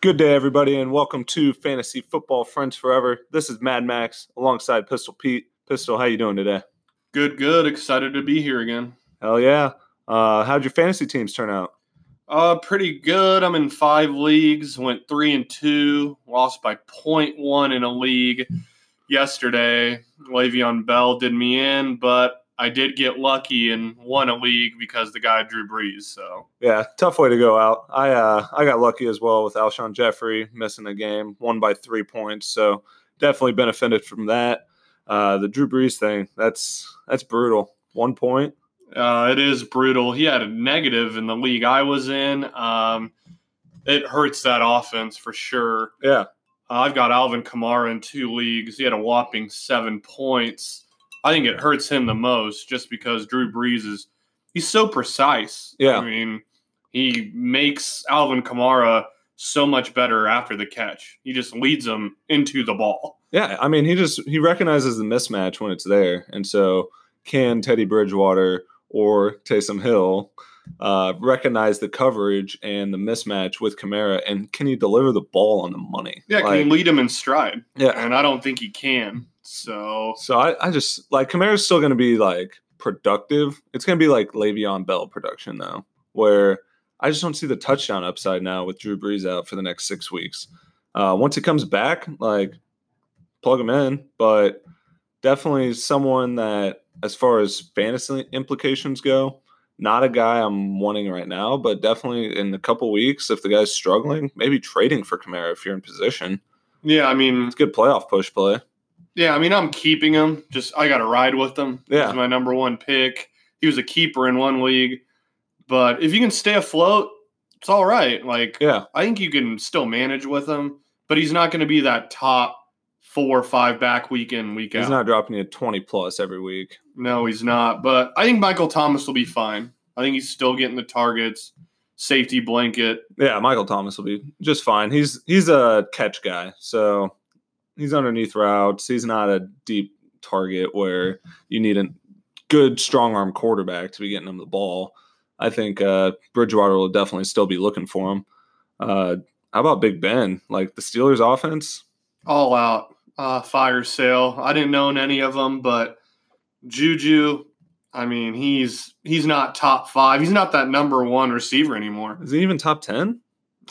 Good day, everybody, and welcome to Fantasy Football Friends Forever. This is Mad Max alongside Pistol Pete. Pistol, how you doing today? Good, good. Excited to be here again. Hell yeah! Uh, how'd your fantasy teams turn out? Uh, pretty good. I'm in five leagues. Went three and two. Lost by 0.1 in a league yesterday. Le'Veon Bell did me in, but I did get lucky and won a league because the guy Drew Brees. So Yeah, tough way to go out. I uh, I got lucky as well with Alshon Jeffery missing a game, won by three points, so definitely benefited from that. Uh, the Drew Brees thing, that's that's brutal. One point. uh, it is brutal. He had a negative in the league I was in. Um, it hurts that offense for sure. Yeah, Uh, I've got Alvin Kamara in two leagues. He had a whopping seven points. I think it hurts him the most just because Drew Brees is he's so precise. Yeah. I mean, he makes Alvin Kamara so much better after the catch. He just leads him into the ball. Yeah, I mean, he just he recognizes the mismatch when it's there, and so can Teddy Bridgewater or Taysom Hill uh, recognize the coverage and the mismatch with Kamara, and can he deliver the ball on the money? Yeah, can he lead him in stride? yeah. And I don't think he can. So So I, I just like Kamara's still going to be like productive. It's going to be like Le'Veon Bell production though, where I just don't see the touchdown upside now with Drew Brees out for the next six weeks. Uh, once he comes back, like plug him in, but definitely someone that, as far as fantasy implications go, not a guy I'm wanting right now, but definitely in a couple weeks, if the guy's struggling, maybe trading for Kamara if you're in position. yeah, I mean, It's a good playoff push play. Yeah, I mean, I'm keeping him. Just I got to ride with him. Yeah. He's my number one pick. He was a keeper in one league, but if you can stay afloat, it's all right. Like Yeah. I think you can still manage with him, but he's not going to be that top four or five back week in week He's not dropping you 20 plus every week. no, he's not. But I think Michael Thomas will be fine. I think he's still getting the targets, safety blanket. Yeah, Michael Thomas will be just fine. He's he's a catch guy, so he's underneath routes. He's not a deep target where you need a good strong arm quarterback to be getting him the ball. I think uh, Bridgewater will definitely still be looking for him. Uh, how about Big Ben? Like the Steelers' offense? all out uh, fire sale. I didn't own any of them, but Juju, I mean, he's he's not top five. He's not that number one receiver anymore. Is he even top ten?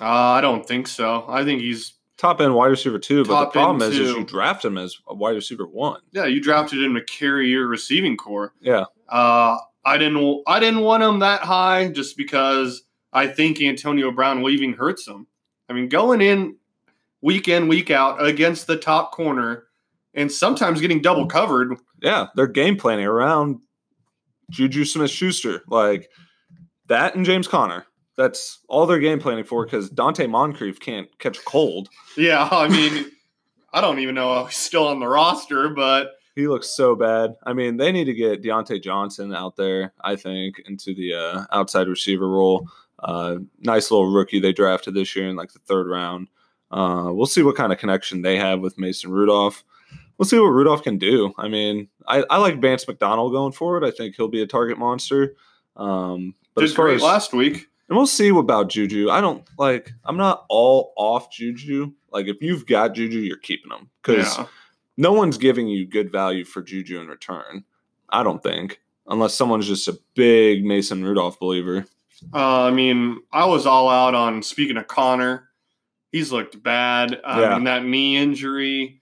Uh, I don't think so. I think he's Top end wide receiver two, but the problem is, is you draft him as a wide receiver one. yeah. You drafted him to carry your receiving corps. Yeah. Uh, I didn't I didn't want him that high just because I think Antonio Brown leaving hurts him. I mean, going in week in week out against the top corner and sometimes getting double covered yeah, they're game planning around Juju Smith Schuster. Like that and James Conner. That's all they're game planning for because Donte Moncrief can't catch a cold. Yeah, I mean, I don't even know if he's still on the roster, but He looks so bad. I mean, they need to get Diontae Johnson out there, I think, into the uh, outside receiver role. Uh, nice little rookie they drafted this year in like the third round. Uh, we'll see what kind of connection they have with Mason Rudolph. We'll see what Rudolph can do. I mean, I, I like Vance McDonald going forward. I think he'll be a target monster. Um, but did great as last week. And we'll see about Juju. I don't like. I'm not all off Juju. Like if you've got Juju, you're keeping him because Yeah. no one's giving you good value for Juju in return. I don't think, unless someone's just a big Mason Rudolph believer. Uh, I mean, I was all out on speaking of Conner. He's looked bad. I Yeah. mean, that knee injury.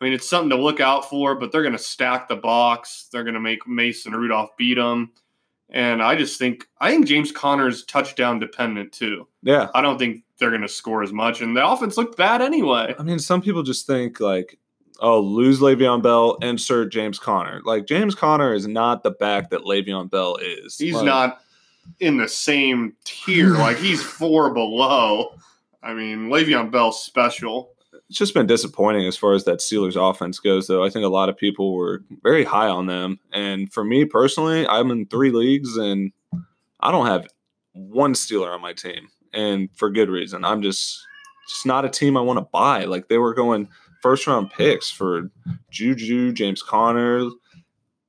I mean, it's something to look out for, but they're going to stack the box. They're going to make Mason Rudolph beat him. And I just think I think James Conner's touchdown dependent too. Yeah, I don't think they're going to score as much, and the offense looked bad anyway. I mean, some people just think like, oh, lose Le'Veon Bell, insert James Conner. Like James Conner is not the back that Le'Veon Bell is. He's Like, not in the same tier. like he's four below. I mean, Le'Veon Bell's special. It's just been disappointing as far as that Steelers offense goes, though. I think a lot of people were very high on them. And for me personally, I'm in three leagues and I don't have one Steeler on my team. And for good reason. I'm just just not a team I want to buy. Like they were going first round picks for Juju, James Conner,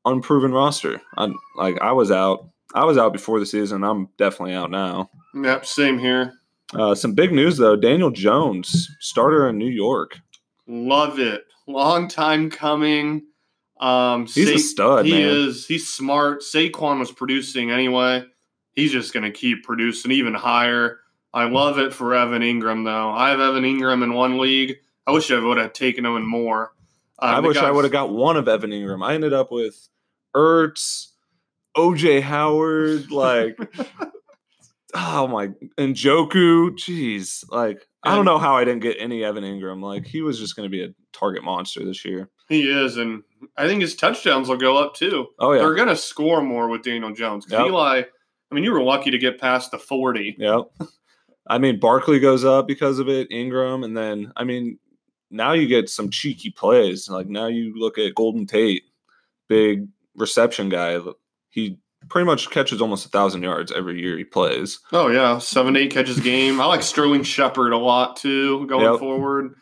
unproven roster. I'm like I was out. I was out before the season. I'm definitely out now. Yep, same here. Uh, some big news though. Daniel Jones, starter in New York. Love it. Long time coming. Um, He's a stud, He man. is. He's smart. Saquon was producing anyway. He's just going to keep producing even higher. I love it for Evan Engram, though. I have Evan Engram in one league. I wish I would have taken him in more. Uh, I wish I would have got one of Evan Engram. I ended up with Ertz, OJ Howard, like oh my and Njoku. Jeez. Like I don't know how I didn't get any Evan Engram. Like he was just gonna be a target monster this year. He is, and I think his touchdowns will go up too. Oh yeah. They're going to score more with Daniel Jones. Yep. Eli, I mean, you were lucky to get past the 40. Yep. I mean, Barkley goes up because of it, Engram, and then I mean, now you get some cheeky plays. Like now you look at Golden Tate, big reception guy. He pretty much catches almost a thousand yards every year he plays. Oh, yeah. Seven eight catches a game. I like Sterling Shepard a lot too going Yep. forward.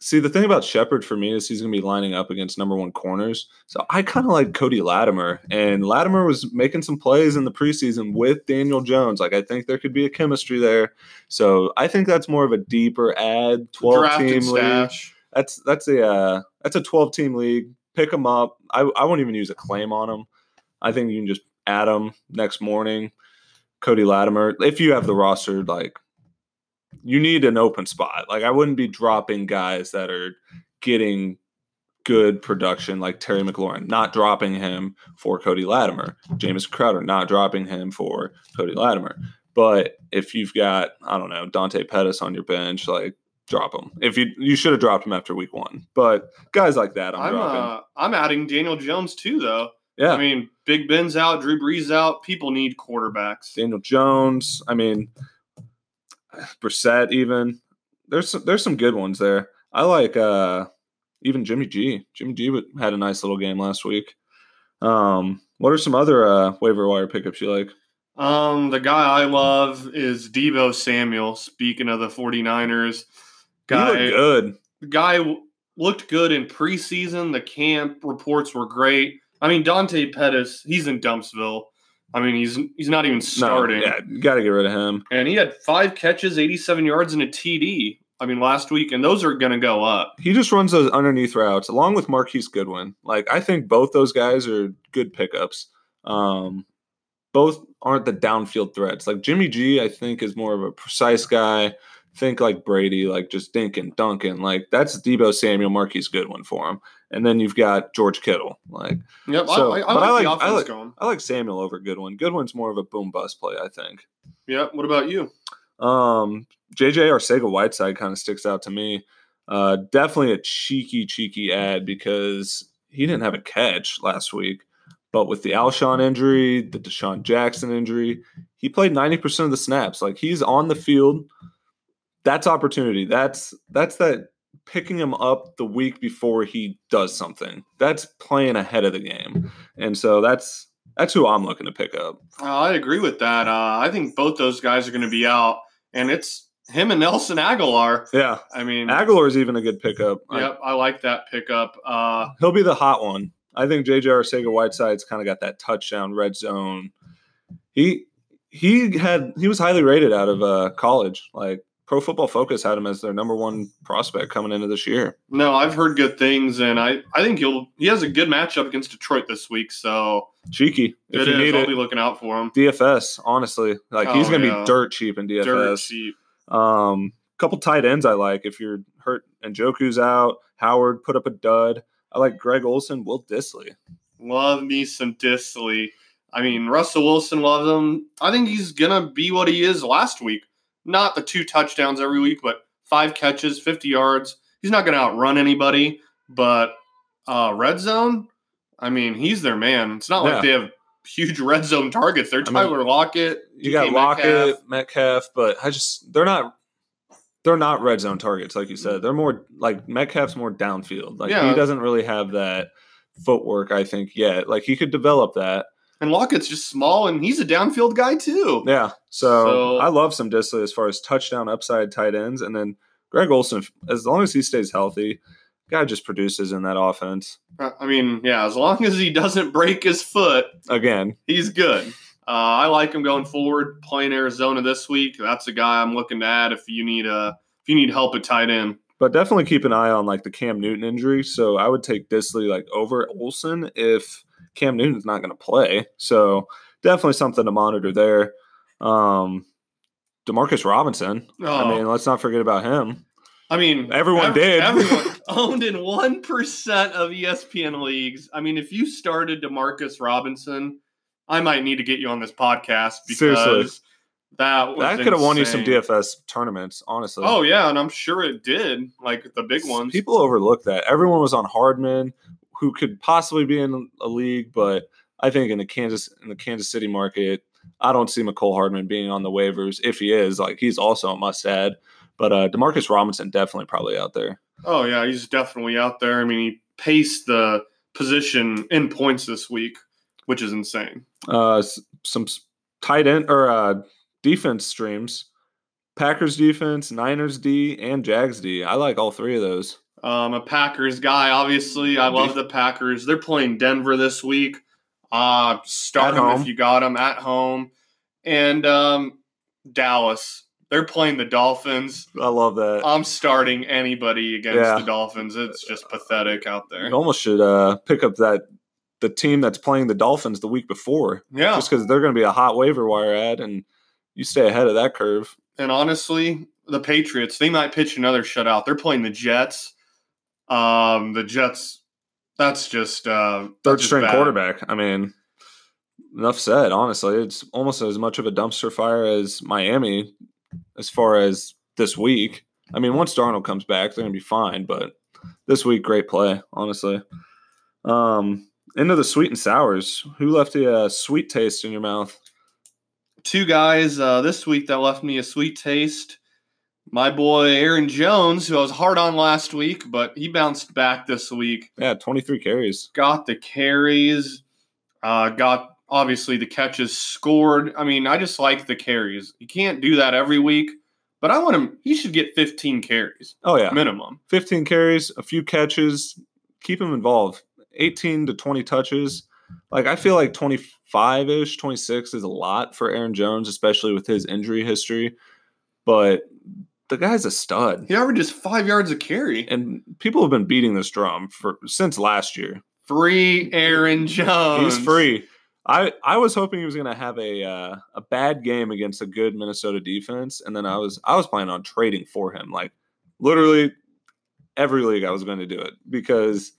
See, the thing about Shepard for me is he's going to be lining up against number one corners. So I kind of like Cody Latimer, and Latimer was making some plays in the preseason with Daniel Jones. Like I think there could be a chemistry there. So I think that's more of a deeper add, twelve Drafted team league. That's that's a uh, that's a twelve team league. Pick them up. I I won't even use a claim on them. I think you can just them next morning. Cody Latimer, if you have the roster, like you need an open spot. Like I wouldn't be dropping guys that are getting good production, like Terry McLaurin, not dropping him for Cody Latimer. James Crowder, not dropping him for Cody Latimer. But if you've got, I don't know, Dante Pettis on your bench, like drop him. If you you should have dropped him after week one. But guys like that, I'm, I'm dropping. uh, I'm adding Daniel Jones too, though. Yeah. I mean, Big Ben's out, Drew Brees out. People need quarterbacks. Daniel Jones. I mean, Brissett. Even there's some, there's some good ones there. I like uh even Jimmy G. Jimmy G had a nice little game last week. Um, what are some other uh, waiver wire pickups you like? Um, the guy I love is Deebo Samuel. Speaking of the 49ers, He guy, looked good. the guy w- looked good in preseason. The camp reports were great. I mean, Dante Pettis, he's in Dumpsville. I mean, he's he's not even starting. No, yeah, got to get rid of him. And he had five catches, 87 yards, and a TD. I mean, last week, and those are going to go up. He just runs those underneath routes along with Marquise Goodwin. Like I think both those guys are good pickups. Um, both aren't the downfield threats. Like Jimmy G, I think is more of a precise guy. Think like Brady, like just dinking, dunking. Like that's Deebo Samuel, Marquise Goodwin for him. And then you've got George Kittle. Like Yep, So, I, I, I but like, I like- the I like- going. I like Samuel over Goodwin. Goodwin's more of a boom bust play, I think. Yeah. What about you? Um, JJ Arcega Whiteside kind of sticks out to me. Uh, definitely a cheeky, cheeky add because he didn't have a catch last week. But with the Alshon injury, the DeSean Jackson injury, he played 90% of the snaps. Like he's on the field. That's opportunity. That's that's that picking him up the week before he does something. That's playing ahead of the game. And so that's that's who I'm looking to pick up. Uh, I agree with that. Uh, I think both those guys are going to be out, and it's him and Nelson Agholor. Yeah. I mean, Agholor is even a good pickup. I- yep, I like that pickup. Uh, he'll be the hot one. I think JJ Arcega Whiteside's kind of got that touchdown red zone. He he had he was highly rated out of uh, college. Like Pro Football Focus had him as their number one prospect coming into this year. no, I've heard good things, and I, I think he'll he has a good matchup against Detroit this week. So Cheeky if you is. need I'll it. be looking out for him. DFS, honestly, like he's Oh, gonna yeah. be dirt cheap in DFS. Dirt cheap. Um, couple tight ends I like. If you're hurt and Njoku's out, Howard put up a dud. I like Greg Olsen, Will Dissly. Love me some Dissly. I mean, Russell Wilson loves him. I think he's gonna be what he is last week. Not the two touchdowns every week, but five catches, fifty yards. He's not gonna outrun anybody, but uh, red zone. I mean, he's their man. It's not Yeah. like they have huge red zone targets. They're I mean, Tyler Lockett. You got Lockett, Metcalf. Metcalf. but I just they're not they're not red zone targets like you said. They're more like Metcalf's more downfield. Like Yeah. he doesn't really have that footwork I think yet. Like he could develop that. And Lockett's just small, and he's a downfield guy too. Yeah. So, So- I love some Dissly as far as touchdown upside tight ends and then Greg Olsen as long as he stays healthy, guy just produces in that offense. Uh, I mean, yeah, as long as he doesn't break his foot, Again, he's good. Uh, I like him going forward. Playing Arizona this week, that's a guy I'm looking to add if you need a if you need help at tight end. But definitely keep an eye on like the Cam Newton injury. So I would take Dissly like over Olsen if Cam Newton's not going to play. So definitely something to monitor there. Um, Demarcus Robinson. I Oh. mean, let's not forget about him. I mean, Everyone did. Everyone owned in one percent of ESPN leagues. I mean, if you started Demarcus Robinson, I might need to get you on this podcast because Seriously. that was That could have won you some. DFS tournaments, honestly. Oh yeah, and I'm sure it did. Like the big ones. People overlook that. Everyone was on Hardman, who could possibly be in a league, but I think in the Kansas in the Kansas City market, I don't see Mecole Hardman being on the waivers. If he is, like he's also a must add. But uh, Demarcus Robinson definitely probably out there. Oh yeah, he's definitely out there. I mean, he paced the position in points this week, which is insane. Uh, some tight end or uh, defense streams. Packers defense, Niners D, and Jags D. I like all three of those. Um, a Packers guy, obviously. I love the Packers. They're playing Denver this week. Uh, start them if you got them at home. And um, Dallas, they're playing the Dolphins. I love that. I'm starting anybody against Yeah. the Dolphins. It's just pathetic out there. You almost should uh, pick up that the team that's playing the Dolphins the week before, Yeah. just because they're going to be a hot waiver wire add, and you stay ahead of that curve. And honestly, the Patriots, they might pitch another shutout. They're playing the Jets. Um, the Jets, that's just uh, third string bad. quarterback. I mean, enough said. Honestly, it's almost as much of a dumpster fire as Miami, as far as this week. I mean, once Darnold comes back, they're going to be fine. But this week, great play. Honestly. Um, into the sweet and sours. Who left a uh, sweet taste in your mouth? two guys uh, this week that left me a sweet taste. My boy Aaron Jones, who I was hard on last week, but he bounced back this week. Yeah, twenty three carries. Got the carries, uh, got obviously the catches scored. I mean, I just like the carries. You can't do that every week, but I want him. He should get 15 carries Oh yeah, minimum. 15 carries, a few catches, keep him involved. 18 to 20 touches. Like I feel like 25 ish, 26 is a lot for Aaron Jones, especially with his injury history. But the guy's a stud. He averages five yards a carry. And people have been beating this drum for since last year. Free Aaron Jones. He's free. I, I was hoping he was going to have a uh, a bad game against a good Minnesota defense, and then I was I was planning on trading for him. Like literally every league, I was going to do it because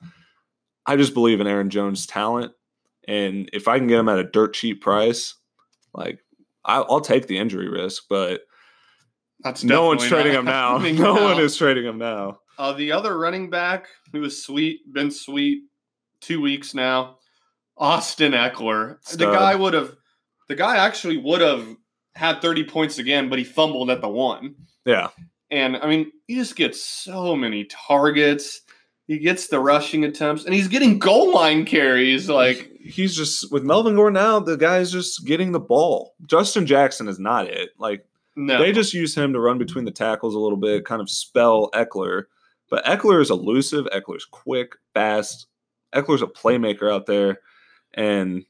I just believe in Aaron Jones' talent, and if I can get him at a dirt cheap price, like I, I'll take the injury risk. But That's no one's trading him now. No now. one is trading him now. Uh, the other running back who was sweet, been sweet two weeks now, Austin Ekeler. The guy would have, the guy actually would have had 30 points again, but he fumbled at the one. Yeah, And I mean, he just gets so many targets. He gets the rushing attempts, and he's getting goal line carries. Like, he's just with Melvin Gordon now. The guy's just getting the ball. Justin Jackson is not it. Like no, They just use him to run between the tackles a little bit, kind of spell Ekeler. But Ekeler is elusive. Ekeler's quick, fast. Ekeler's a playmaker out there. And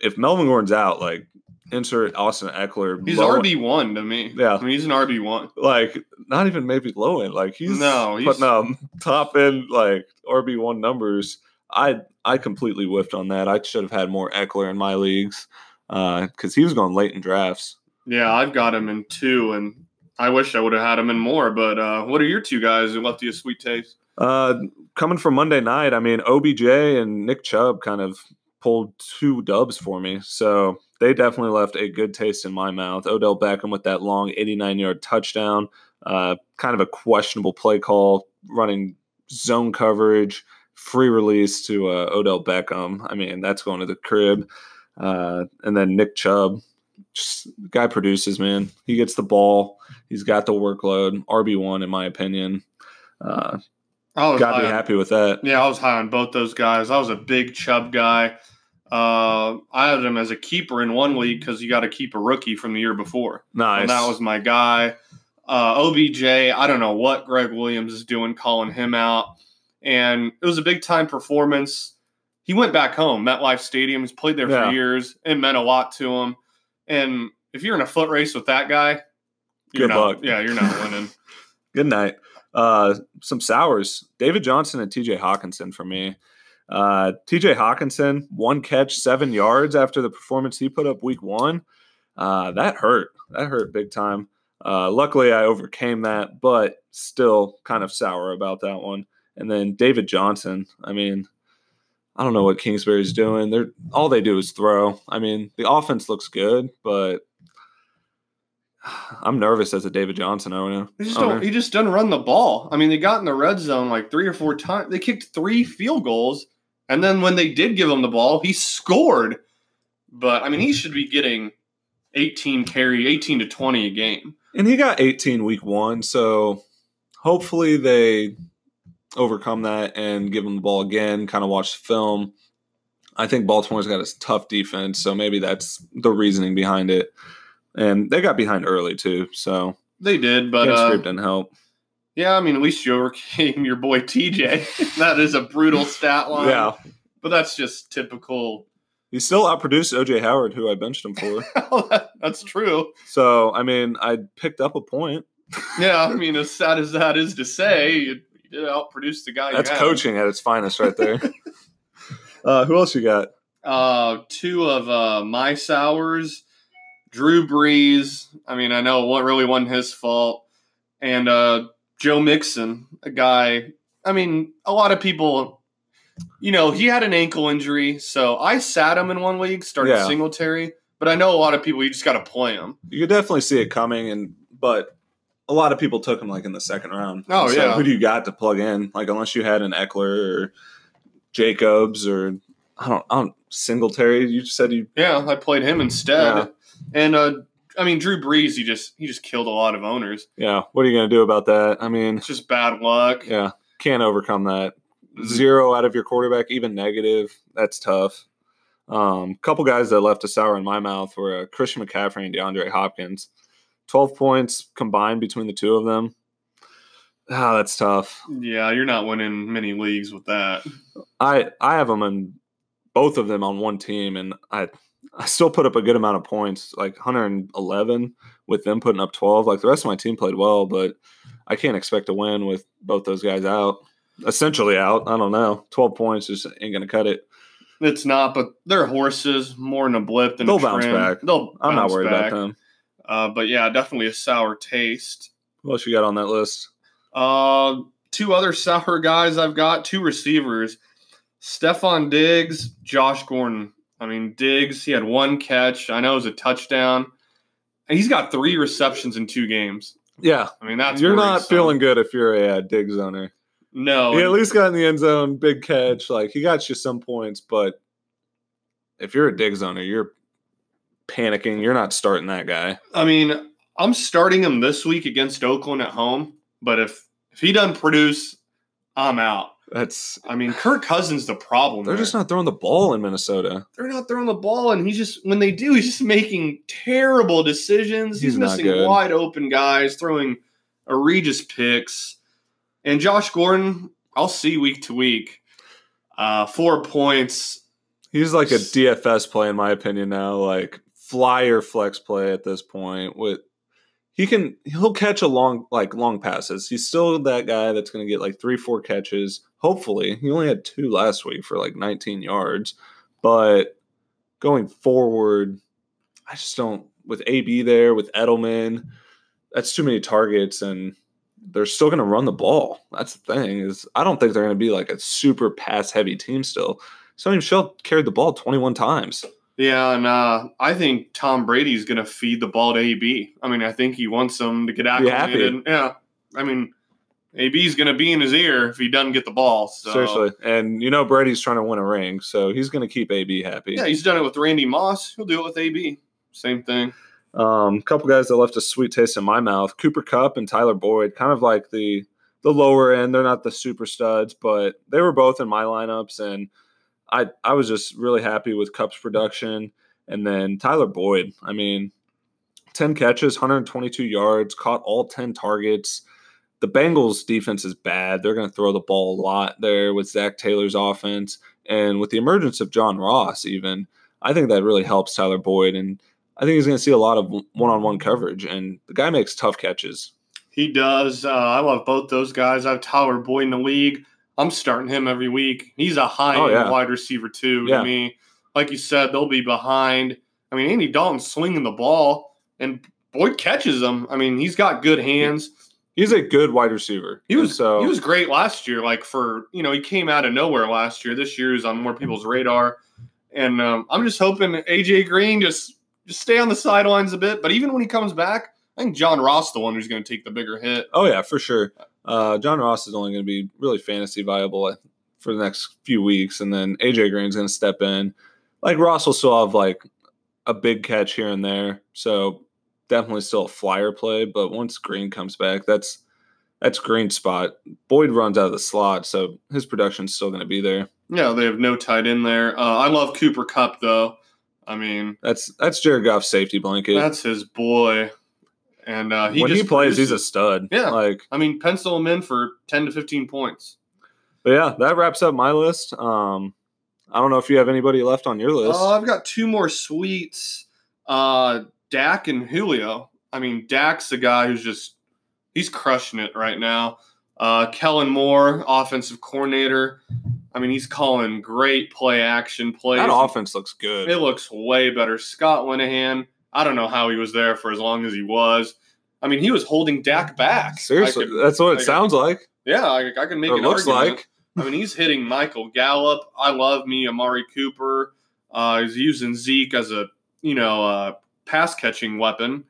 if Melvin Gordon's out, like insert Austin Ekeler. he's RB one to me. Yeah. I mean, he's an RB one. Like not even maybe low end. Like he's No, he's- putting up top end like RB one numbers. I I completely whiffed on that. I should have had more Ekeler in my leagues uh, because he was going late in drafts. Yeah, I've got him in two, and I wish I would have had him in more. But uh, what are your two guys who left you a sweet taste? Uh, coming from Monday night, I mean, OBJ and Nick Chubb kind of pulled two dubs for me. So they definitely left a good taste in my mouth. Odell Beckham with that long 89 yard touchdown, uh, kind of a questionable play call, running zone coverage, free release to uh, Odell Beckham. I mean, that's going to the crib. Uh, and then Nick Chubb, just guy produces, man. He gets the ball. He's got the workload. RB1, in my opinion. Uh, I was Got to be high on- happy with that. Yeah, I was high on both those guys. I was a big Chubb guy. Uh, I had him as a keeper in one league because you got to keep a rookie from the year before. Nice. And that was my guy. Uh, OBJ, I don't know what Gregg Williams is doing, calling him out. And it was a big time performance. he went back home, MetLife Stadium. He's played there Yeah. for years. It meant a lot to him. And if you're in a foot race with that guy, you're Good not, luck. Yeah, you're not winning. Good night. Uh, some sours. David Johnson and TJ Hockenson for me. Uh, TJ Hockenson, one catch, seven yards after the performance he put up week one. Uh, that hurt. That hurt big time. Uh, luckily, I overcame that, but still kind of sour about that one. And then David Johnson. I mean, I don't know what Kingsbury's doing. They're all they do is throw. I mean, the offense looks good, but I'm nervous as a David Johnson owner. He just don't. He just doesn't run the ball. I mean, they got in the red zone like three or four times. They kicked three field goals, and then when they did give him the ball, he scored. But I mean, he mm-hmm. should be getting 18 carry, 18 to 20 a game. And he got 18 week one, so hopefully they overcome that and give him the ball again, kind of watch the film. I think Baltimore's got a tough defense, so maybe that's the reasoning behind it. And they got behind early too, so They did, but uh, didn't help. yeah, I mean, at least you overcame your boy TJ. that is a brutal stat line. Yeah, but that's just typical. he still outproduced OJ Howard, who I benched him for. that's true. so I mean, I picked up a point. Yeah, I mean, as sad as that is to say, you did outproduce the guy. you That's coaching at its finest, right there. uh, who else you got? Uh, two of uh, my sours, Drew Brees. I mean, I know what really wasn't his fault, and uh, Joe Mixon, a guy. I mean, a lot of people, you know, he had an ankle injury, so I sat him in one league, started Yeah. Singletary. But I know a lot of people, you just got to play him. You could definitely see it coming, and but a lot of people took him like in the second round. Oh, So yeah. who do you got to plug in? Like unless you had an Ekeler or Jacobs or I don't, I don't Singletary. You just said you Yeah, I played him instead. Yeah. And uh, I mean, Drew Brees, he just he just killed a lot of owners. yeah. What are you gonna do about that? I mean, It's just bad luck. yeah, can't overcome that. Zero out of your quarterback, even negative. That's tough. Um, couple guys that left a sour in my mouth were uh, Christian McCaffrey and DeAndre Hopkins. Twelve points combined between the two of them. Ah, that's tough. Yeah, you're not winning many leagues with that. I I have them in both of them on one team, and I I still put up a good amount of points, like 111 with them putting up 12. Like the rest of my team played well, but I can't expect to win with both those guys out, essentially out. I don't know. 12 points just ain't gonna cut it. It's not, but they're horses more than a blip than They'll a bounce back. They'll I'm not worried back. about them. Uh, but yeah, definitely a sour taste. What else you got on that list? Uh, two other sour guys I've got, two receivers. Stefon Diggs, Josh Gordon. I mean, Diggs, he had one catch. I know it was a touchdown. And he's got three receptions in two games. Yeah, I mean, that's you're not feeling good if you're a uh, Diggs owner. No. He at least got in the end zone, big catch. Like he got you some points, but if you're a Diggs owner, you're panicking. You're not starting that guy. I mean, I'm starting him this week against Oakland at home, but if if he doesn't produce, I'm out. That's I mean, Kirk Cousins the problem. they're there. just not throwing the ball in Minnesota. they're not throwing the ball, and he's just when they do, he's just making terrible decisions. He's, He's missing wide open guys, throwing egregious picks. And Josh Gordon, I'll see week to week. Uh, four points. He's like a DFS play in my opinion now, like flyer flex play at this point. With he can he'll catch a long like long passes. He's still that guy that's going to get like three four catches. Hopefully, he only had two last week for like 19 yards, but going forward, I just don't with AB there with Edelman. That's too many targets and. They're still going to run the ball. That's the thing is, I don't think they're going to be like a super pass heavy team still. Sony Michel carried the ball 21 times. Yeah, and uh, I think Tom Brady's going to feed the ball to AB. I mean, I think he wants him to get acclimated. Yeah, I mean, AB's going to be in his ear if he doesn't get the ball. So. Seriously. And you know Brady's trying to win a ring, so he's going to keep AB happy. Yeah, he's done it with Randy Moss. He'll do it with AB. Same thing. Um, couple guys that left a sweet taste in my mouth: Cooper Kupp and Tyler Boyd. Kind of like the the lower end. They're not the super studs, but they were both in my lineups, and I I was just really happy with Kupp's production. And then Tyler Boyd. I mean, ten catches, 122 yards, caught all 10 targets. the Bengals defense is bad. They're going to throw the ball a lot there with Zac Taylor's offense. And with the emergence of John Ross, even, I think that really helps Tyler Boyd. And I think he's going to see a lot of one on one coverage. And the guy makes tough catches. He does. Uh, I love both those guys. I have Tyler Boyd in the league. I'm starting him every week. He's a high Oh, yeah. wide receiver, too, Yeah. to me. Like you said, they'll be behind. I mean, Andy Dalton's swinging the ball, and Boyd catches them. I mean, he's got good hands. He's a good wide receiver. He was so he was great last year. Like for you know, he came out of nowhere last year. This year is on more people's radar, and um, I'm just hoping AJ Green just just stay on the sidelines a bit. But even when he comes back, I think John Ross the one who's going to take the bigger hit. Oh yeah, for sure. Uh, John Ross is only going to be really fantasy viable for the next few weeks, and then AJ Green's going to step in. Like Ross will still have like a big catch here and there, so definitely still a flyer play. But once Green comes back, that's that's Green's spot. Boyd runs out of the slot, so his production's still going to be there. Yeah, they have no tight end there. Uh, I love Cooper Kupp though. I mean, That's that's Jared Goff's safety blanket. that's his boy, and uh, he when he plays, he's a stud. Yeah. like I mean, pencil him in for ten to fifteen points. but yeah, that wraps up my list. Um, I don't know if you have anybody left on your list. Uh, I've got two more sweets. Uh, Dak and Julio. I mean, Dak's the guy who's just he's crushing it right now. Uh, Kellen Moore, offensive coordinator. I mean, he's calling great play action plays. that offense looks good. It looks way better. Scott Linehan. I don't know how he was there for as long as he was. I mean, he was holding Dak back. Seriously, could- that's what it I could- sounds like. yeah, I, I can make Or an looks argument. like. I mean, he's hitting Michael Gallup. I love me Amari Cooper. Uh, he's using Zeke as a you know uh, pass catching weapon,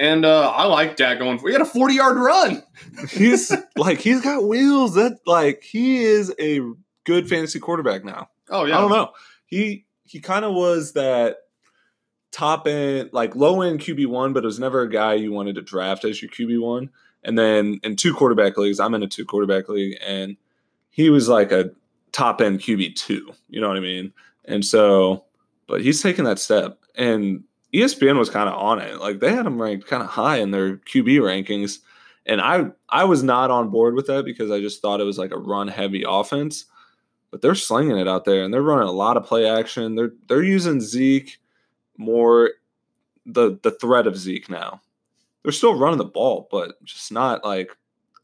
and uh, I like Dak going for. He had a forty yard run. He's like he's got wheels. That like he is a good fantasy quarterback now. Oh yeah, I don't know. He he kind of was that top end, like low end QB one, but it was never a guy you wanted to draft as your QB one. And then in two quarterback leagues, I'm in a two quarterback league, and he was like a top end QB two. You know what I mean? And so, but he's taking that step, and ESPN was kind of on it. Like they had him ranked kind of high in their QB rankings, and I I was not on board with that because I just thought it was like a run heavy offense. But they're slinging it out there, and they're running a lot of play action. They're they're using Zeke more the the threat of Zeke now. They're still running the ball, but just not like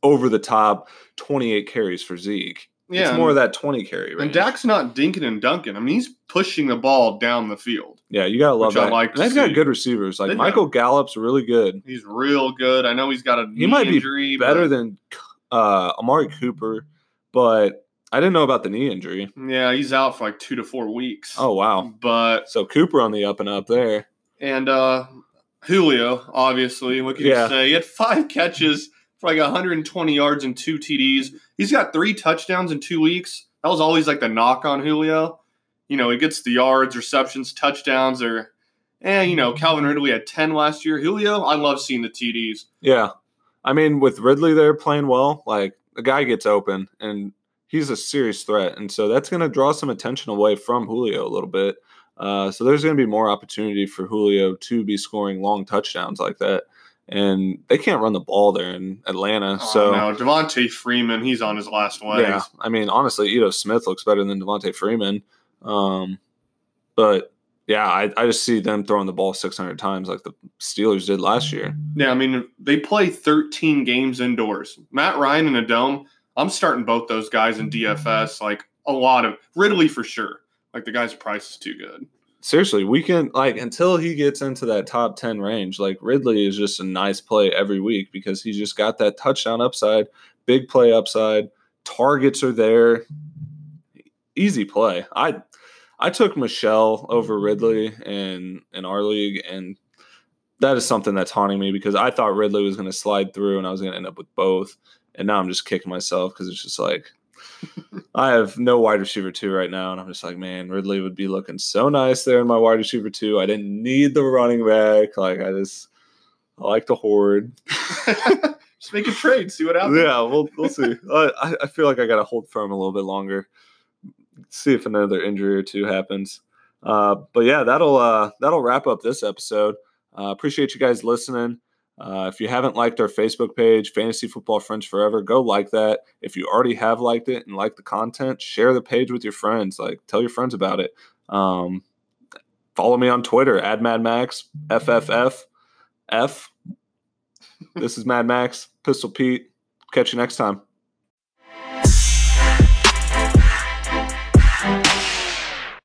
over the top 28 carries for Zeke. yeah. it's more of that 20 carry range. and Dak's not dinking and dunking. I mean, he's pushing the ball down the field. yeah, you gotta love which I that. like they've got good receivers. Like got- Michael Gallup's really good, He's real good. I know he's got a He might be injury. better but- than uh, Amari Cooper, but I didn't know about the knee injury. yeah, he's out for like two to four weeks. Oh wow! but So Cooper on the up and up there. And uh Julio, obviously, what can Yeah. you say? He had five catches for like 120 yards and two TDs. He's got three touchdowns in two weeks. That was always like the knock on Julio. You know, he gets the yards, receptions, touchdowns, or and you know, Calvin Ridley had 10 last year. Julio, I love seeing the TDs. Yeah. I mean, with Ridley there playing well, like a guy gets open and he's a serious threat. And so that's going to draw some attention away from Julio a little bit. Uh, so there's going to be more opportunity for Julio to be scoring long touchdowns like that. And they can't run the ball there in Atlanta. So, oh, no, Devonta Freeman, he's on his last legs. yeah, I mean, honestly, Ito Smith looks better than Devonta Freeman. Um, but yeah, I, I just see them throwing the ball 600 times like the Steelers did last year. Yeah, I mean, they play 13 games indoors. Matt Ryan in a dome, I'm starting both those guys in mm-hmm. DFS. Like a lot of Ridley for sure. Like the guy's price is too good. seriously, we can like until he gets into that top 10 range, like Ridley is just a nice play every week because he's just got that touchdown upside, big play upside, targets are there. Easy play. I I took Michel over Ridley in in our league and that is something that's haunting me because I thought Ridley was going to slide through and I was going to end up with both. And now I'm just kicking myself because it's just like I have no wide receiver two right now, and I'm just like, man, Ridley would be looking so nice there in my wide receiver two. I didn't need the running back. Like I just I like the horde. Just make a trade, see what happens. Yeah, we'll we'll see. I I- I feel like I got to hold firm a little bit longer. See if another injury or two happens. Uh, but yeah, that'll uh, that'll wrap up this episode. Uh, appreciate you guys listening. Uh, if you haven't liked our Facebook page, Fantasy Football Friends Forever, go like that. If you already have liked it and like the content, share the page with your friends. Like, tell your friends about it. Um, follow me on Twitter at Mad Max FFF F. This is Mad Max Pistol Pete. Catch you next time.